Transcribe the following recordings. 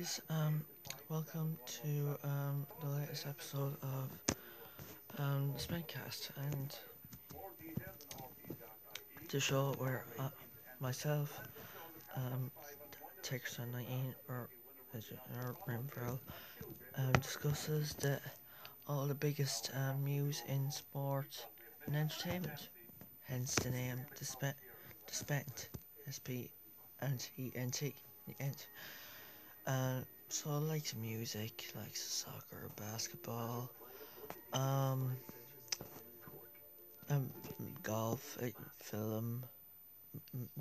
guys, um, welcome to um, the latest episode of um, and the show where uh, myself, um, Tickerson 19 or or um, discusses the all the biggest um, news in sport and entertainment. Hence the name Dispe- Despent, S P N T N T. The end. Uh, so I like music, like soccer, basketball, um, um golf, uh, film,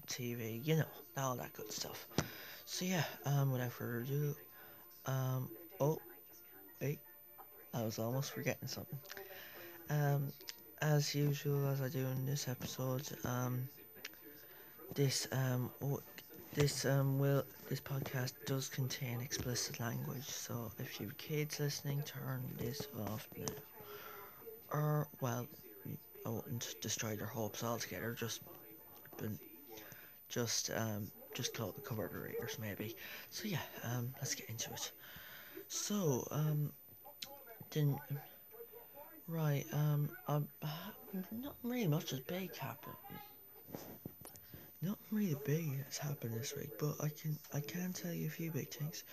TV, you know, all that good stuff. So yeah, um, without further ado, um, oh, wait, I was almost forgetting something. Um, as usual, as I do in this episode, um, this um, this um will this podcast does contain explicit language, so if you've kids listening, turn this off now. Or well, I wouldn't destroy their hopes altogether. Just, but just um just close the cover the ears maybe. So yeah, um let's get into it. So um then right um um not really much has big happened. Not really big has happened this week, but I can I can tell you a few big things.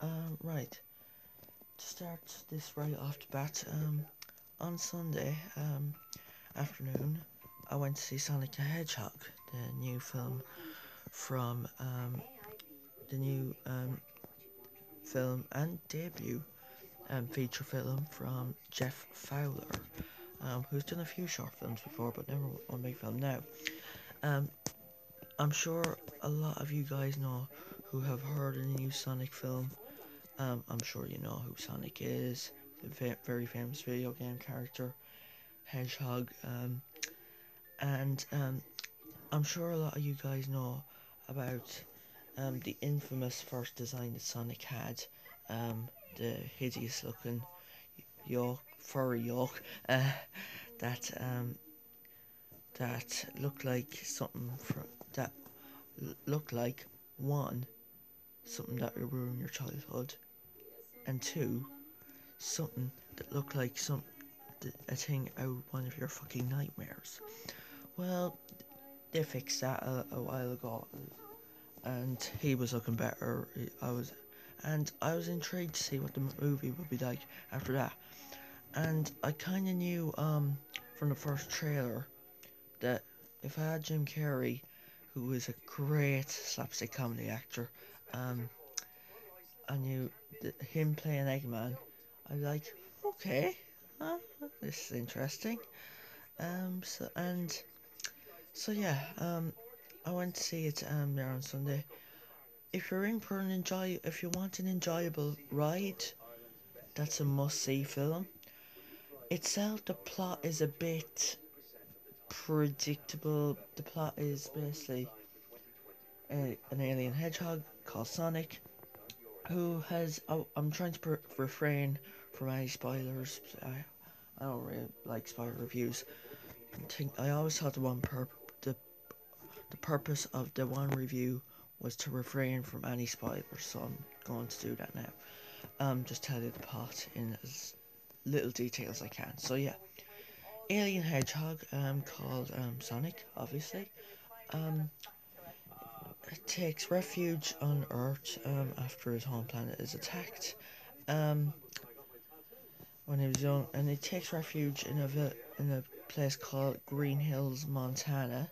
Um, right. To start this right off the bat, um, on Sunday um, afternoon, I went to see Sonic the Hedgehog, the new film from um, the new um, film and debut um, feature film from Jeff Fowler, um, who's done a few short films before, but never one big film now. Um, I'm sure a lot of you guys know who have heard of the new Sonic film. Um, I'm sure you know who Sonic is, the very famous video game character, Hedgehog. Um, and um, I'm sure a lot of you guys know about um, the infamous first design that Sonic had, um, the hideous looking yolk, furry yolk, uh, that um, that looked like something from that l- looked like one something that would ruin your childhood and two something that looked like some a thing out of one of your fucking nightmares. Well they fixed that a, a while ago and he was looking better. I was and i was intrigued to see what the movie would be like after that. And i kind of knew um from the first trailer that if i had jim carrey who is a great slapstick comedy actor. Um, I knew him playing Eggman. I was like, okay, uh, this is interesting. Um, so and so yeah, um, I went to see it um there on Sunday. If you're in for an enjoy, if you want an enjoyable ride, that's a must-see film. Itself, the plot is a bit predictable. The plot is basically a, an alien hedgehog called Sonic, who has. Oh, I'm trying to refrain from any spoilers. I, I don't really like spoiler reviews. I, think, I always thought the one pur- the the purpose of the one review was to refrain from any spoilers. So I'm going to do that now. Um, just tell you the plot in as little detail as I can. So yeah alien hedgehog um, called um, Sonic, obviously, um, takes refuge on Earth um, after his home planet is attacked. Um, when he was young, and he takes refuge in a in a place called Green Hills, Montana,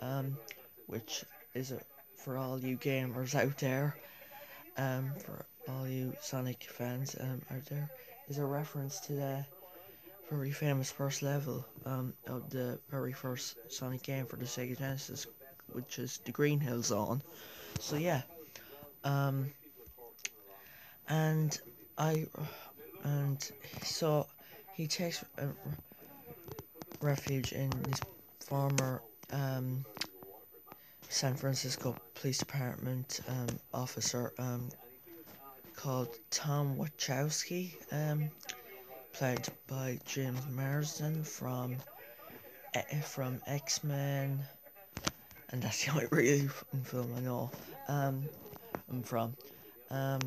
um, which is a, for all you gamers out there, um, for all you Sonic fans um, out there, is a reference to the very famous first level um, of the very first Sonic game for the Sega Genesis, which is the Green Hill Zone. So yeah, um, and I, and so he takes uh, refuge in this former um, San Francisco Police Department um, officer um, called Tom Wachowski. Played by James Marsden from eh, from X Men, and that's the only really fucking film I know. Um, I'm from, Um,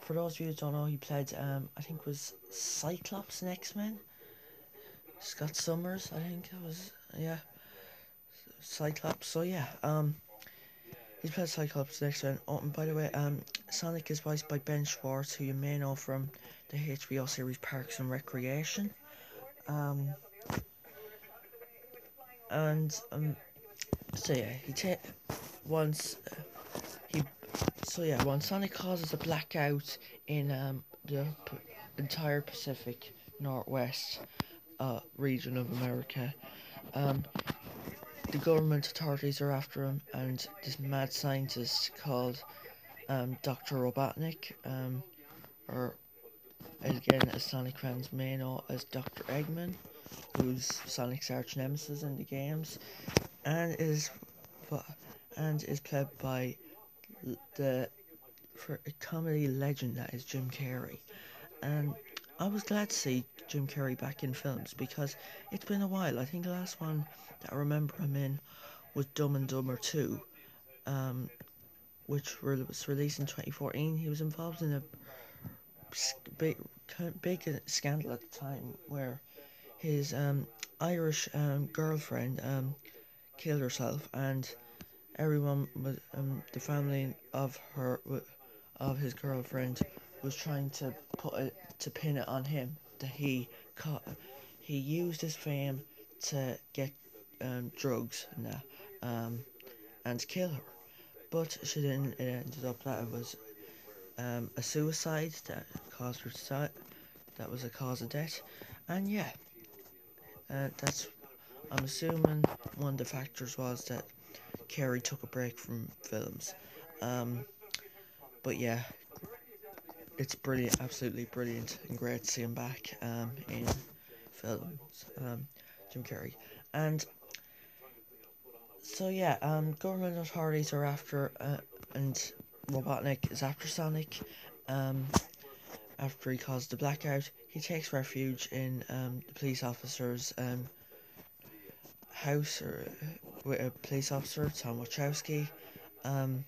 for those of you who don't know, he played, um, I think it was Cyclops in X Men. Scott Summers, I think it was, yeah. Cyclops. So yeah, um, he played Cyclops in X Men. Oh, and by the way, um, Sonic is voiced by Ben Schwartz, who you may know from the HBO series Parks and Recreation. Um, and um, so yeah, he ta- once uh, he so yeah, when Sonic causes a blackout in um, the p- entire Pacific Northwest uh, region of America, um, the government authorities are after him, and this mad scientist called um, Dr. Robotnik, um, or again, as Sonic fans may know as Dr. Eggman, who's Sonic's arch nemesis in the games, and is and is played by the for a comedy legend that is Jim Carrey. And I was glad to see Jim Carrey back in films because it's been a while. I think the last one that I remember him in was Dumb and Dumber 2, um, which was released in 2014. He was involved in a big, big scandal at the time where his um, Irish um, girlfriend um, killed herself and everyone was um, the family of her of his girlfriend was trying to put it to pin it on him that he caught he used his fame to get um, drugs and um, and kill her but she didn't it ended up that it was um, a suicide that caused her to that was a cause of death and yeah uh, that's I'm assuming one of the factors was that Carrey took a break from films. Um, but yeah, it's brilliant, absolutely brilliant, and great to see him back um, in films. Um, Jim Carrey, and so yeah, um, government authorities are after, uh, and Robotnik is after Sonic. Um, after he caused the blackout, he takes refuge in um, the police officer's um, house or with a police officer, Tom Wachowski, um,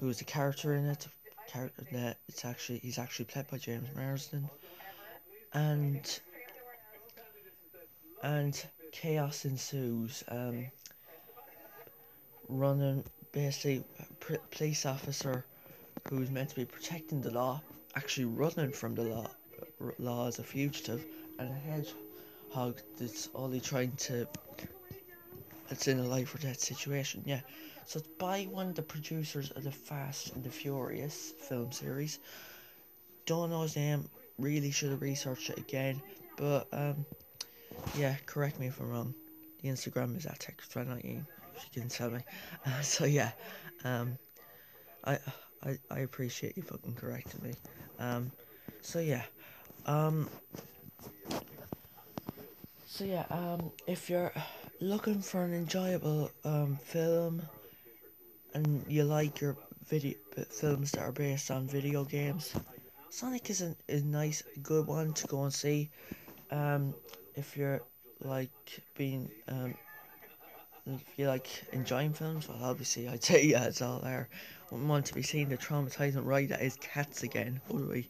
who was the character in it. Character that it's actually he's actually played by James Marsden, and and chaos ensues. Um, running basically police officer who's meant to be protecting the law actually running from the law law as a fugitive and a hedgehog that's only trying to it's in a life or death situation, yeah. So it's by one of the producers of the Fast and the Furious film series. Don't know his name, really should have researched it again, but um, yeah, correct me if I'm wrong. The Instagram is at text2019, if you can tell me. Uh, so yeah, um, I, I I appreciate you fucking correcting me. Um, so yeah, um, so yeah, um, if you're looking for an enjoyable um, film and you like your video films that are based on video games, Sonic is a, a nice, good one to go and see. Um, if you're like being um, if you like enjoying films, well, obviously I'd say yeah, it's all there. Wouldn't want to be seeing the traumatizing ride that is Cats again, would we?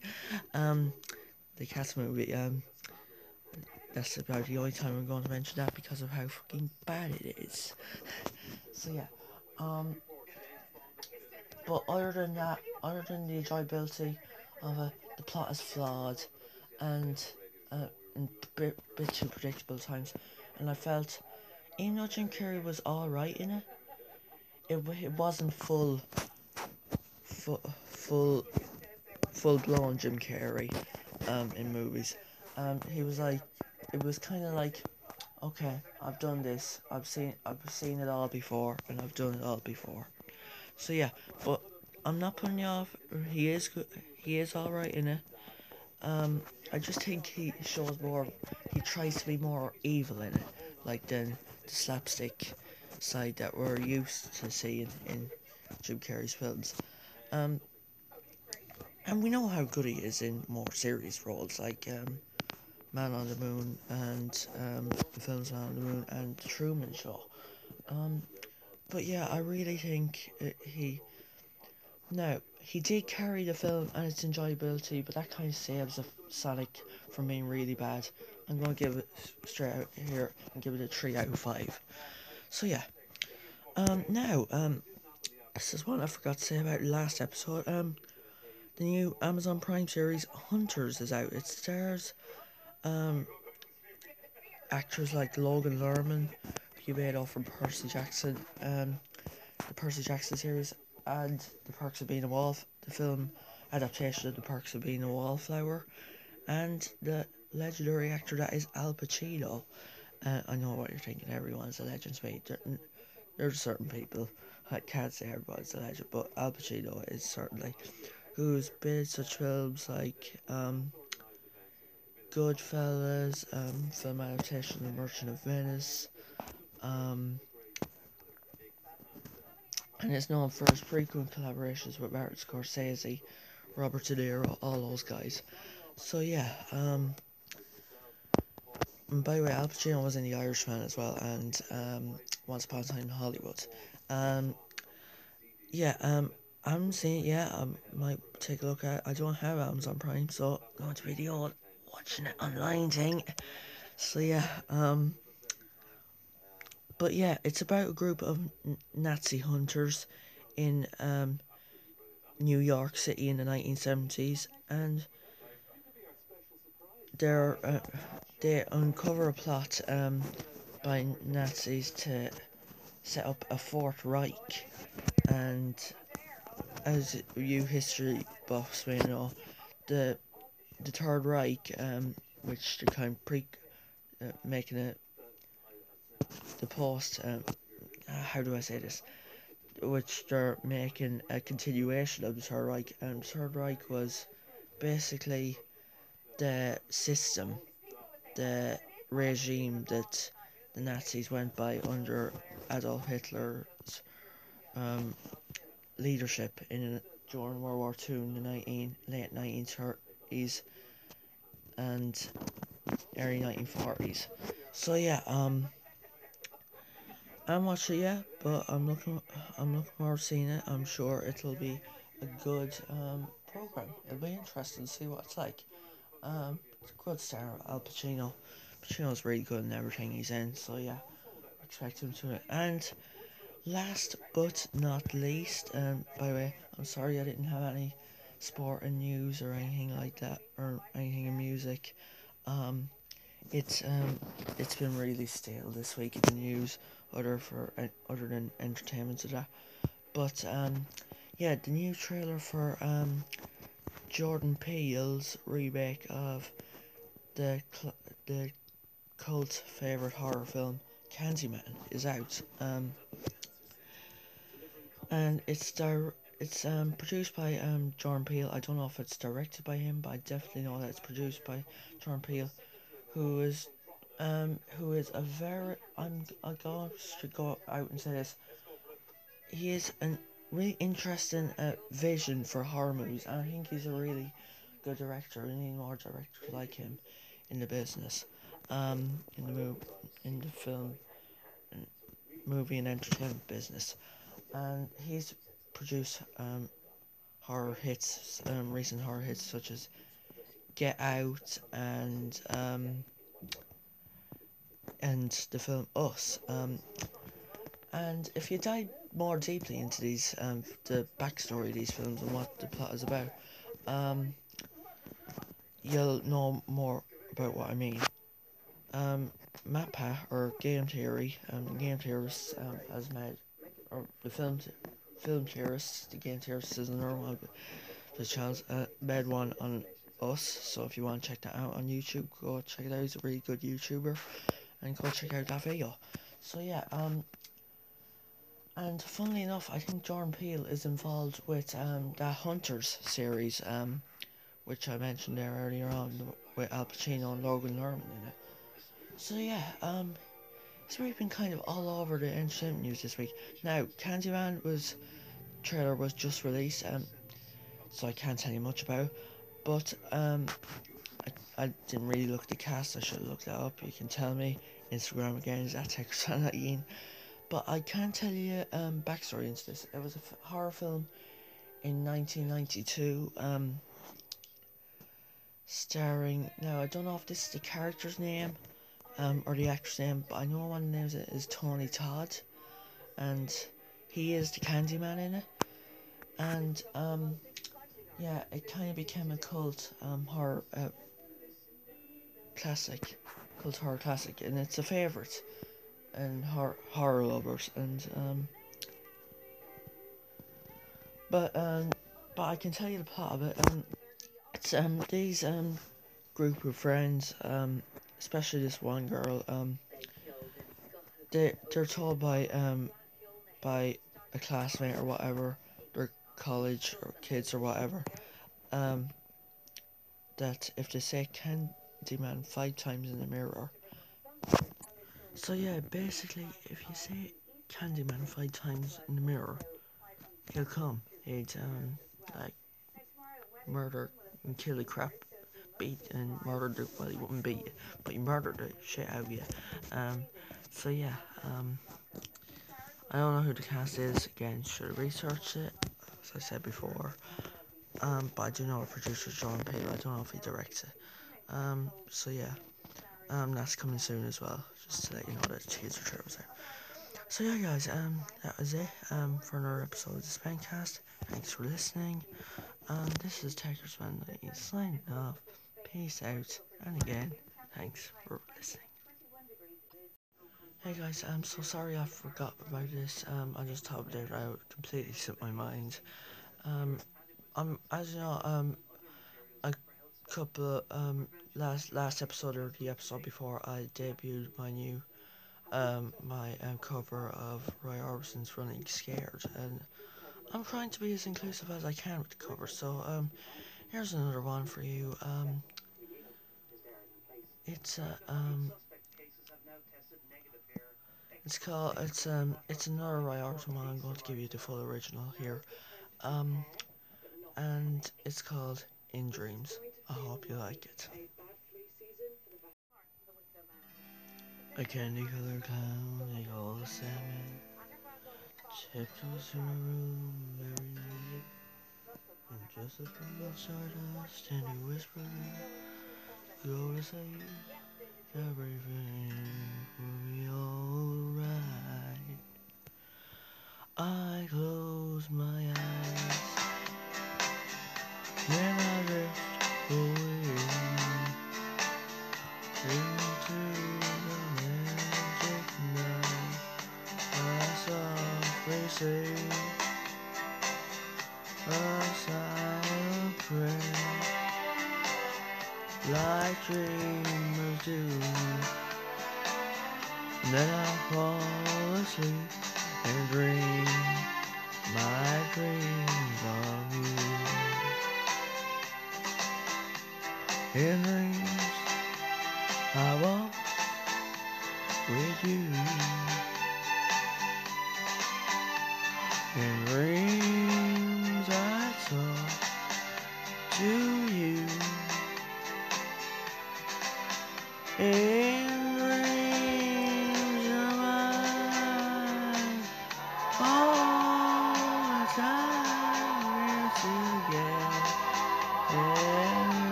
Um, the Cats movie. Um, that's about the only time I'm going to mention that because of how fucking bad it is. so yeah, um, but other than that, other than the enjoyability of it, the plot is flawed, and uh, and bit, bit too predictable times, and I felt, even though Jim Carrey was all right in it, it it wasn't full, full, full, full blown Jim Carrey, um, in movies. Um, he was like it was kind of like, okay, I've done this. I've seen I've seen it all before, and I've done it all before. So yeah, but I'm not putting you off. He is good. He is all right in it. Um, I just think he shows more. He tries to be more evil in it, like than the slapstick side that we're used to seeing in Jim Carrey's films. Um, and we know how good he is in more serious roles, like um, Man on the Moon and um, the films Man on the Moon and The Truman Show. Um, but yeah, I really think he now he did carry the film and its enjoyability, but that kind of saves Sonic from being really bad. I'm gonna give it straight out here and give it a three out of five. So yeah. Um, now, um, this is one I forgot to say about last episode. Um, the new Amazon Prime series Hunters is out. It stars um actors like Logan Lerman, who you made off from Percy Jackson, um, the Percy Jackson series, and The Perks of Being a Wallf, the film adaptation of The Perks of Being a Wallflower, and the legendary actor that is Al Pacino. Uh, I know what you're thinking. Everyone's a legend me. There, there's certain people. I can't say everyone's a legend, but Al Pacino is certainly. Who's been in such films like um, Goodfellas, um, film adaptation The Merchant of Venice, um, and is known for his frequent collaborations with Martin Scorsese, Robert De Niro, all those guys. So yeah, um, by the way, Al Pacino was in The Irishman as well, and um, Once Upon a Time in Hollywood. Um, yeah, um, I'm seeing, yeah, I might take a look at. I don't have Amazon Prime, so I'm going to be the old watching it online thing. So yeah, um, but yeah, it's about a group of Nazi hunters in um, New York City in the 1970s, and they're uh, they uncover a plot um, by Nazis to set up a Fourth Reich, and as you history buffs may know, the the Third Reich, um, which they're kind of pre uh, making it the post. Um, how do I say this? Which they're making a continuation of the Third Reich, and the Third Reich was basically the system, the regime that the Nazis went by under Adolf Hitler's um, leadership in during World War Two in the 19, late 1930s and early 1940s. So yeah, um, I'm watching it yet, but I'm looking, I'm looking forward to seeing it. I'm sure it'll be a good um program. It'll be interesting to see what it's like. Um, it's a good star, Al Pacino. Pacino's really good in everything he's in, so yeah, expect him to it. And last but not least, um, by the way, I'm sorry I didn't have any sport and news or anything like that, or anything in music. Um, it's um, it's been really stale this week in the news, other for uh, other than entertainment to that. But um, yeah, the new trailer for um Jordan Peele's remake of the cl- the cult favorite horror film Candyman is out. Um, and it's di- it's um produced by um Jordan Peele. I don't know if it's directed by him, but I definitely know that it's produced by Jordan Peele, who is um who is a very I'm I to go out and say this. He is an really interesting uh, vision for horror movies, and I think he's a really good director. We need more directors like him in the business, um, in the move, in the film, and movie and entertainment business, and he's produced um, horror hits, um, recent horror hits such as Get Out and um, and the film Us. Um, and if you dive more deeply into these, um, the backstory of these films and what the plot is about, um, you'll know more about what I mean. Um, MatPat, or Game Theory, um, Game Theorists, um, has made, or the film, film theorists, the Game Theorists is another one, the channels, uh, made one on us, so if you want to check that out on YouTube, go check it out, he's a really good YouTuber, and go check out that video. So yeah, um, and funnily enough, I think Jordan Peele is involved with um, the Hunters series, um, which I mentioned there earlier on with Al Pacino and Logan Lerman in it. So yeah, um, it's really been kind of all over the entertainment news this week. Now, Candyman was trailer was just released, um, so I can't tell you much about. It, but um, I, I didn't really look at the cast. I should have looked that up. You can tell me. Instagram again is at Texan But I can't tell you um, backstory into this. It was a f- horror film in 1992. Um, starring now I don't know if this is the character's name um, or the actor's name, but I know one of the names is Tony Todd, and he is the Candyman in it. And um, yeah, it kind of became a cult um, horror uh, classic, cult horror classic, and it's a favorite, and horror horror lovers and um. But um, but I can tell you the plot of it. Um, it's um these um group of friends um especially this one girl um they they're told by um by a classmate or whatever college or kids or whatever um that if they say Candyman five times in the mirror. So yeah basically if you say Candyman five times in the mirror he'll come. He'd um like murder and kill the crap beat and murdered the well he wouldn't beat you, but he murdered the shit out of you. Um so yeah, um I don't know who the cast is, again, should research it, as I said before. Um but I do know a producer John Peele, I don't know if he directs it. Um so yeah. Um that's coming soon as well, just to let you know that teaser trailer was there. So yeah guys, um that was it um for another episode of the Spancast. Thanks for listening. Um, this is Tiger's Family signing off. Peace out. And again, thanks for listening. Hey guys, I'm so sorry I forgot about this. Um, I just topped it out. Completely slipped my mind. Um, I'm as you know, um, a couple of, um last last episode or the episode before I debuted my new um my um, cover of Roy Orbison's Running Scared and I'm trying to be as inclusive as I can with the cover, so um, here's another one for you. Um, it's a um, it's called it's um, it's another Orbison one. I'm going to give you the full original here, um, and it's called In Dreams. I hope you like it. A candy colored clown, they call the sandman. Tiptoes in my room every night. And just as we both stardust and you whisper, go to say everything I close my eyes In dreams, I walk with you. In dreams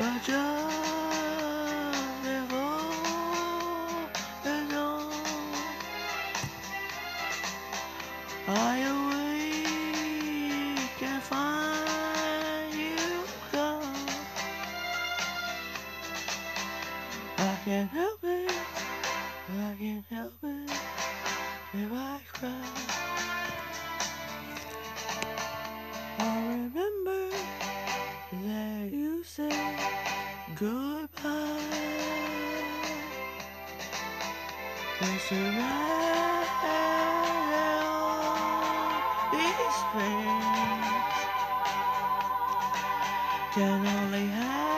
But just A these things can only happen.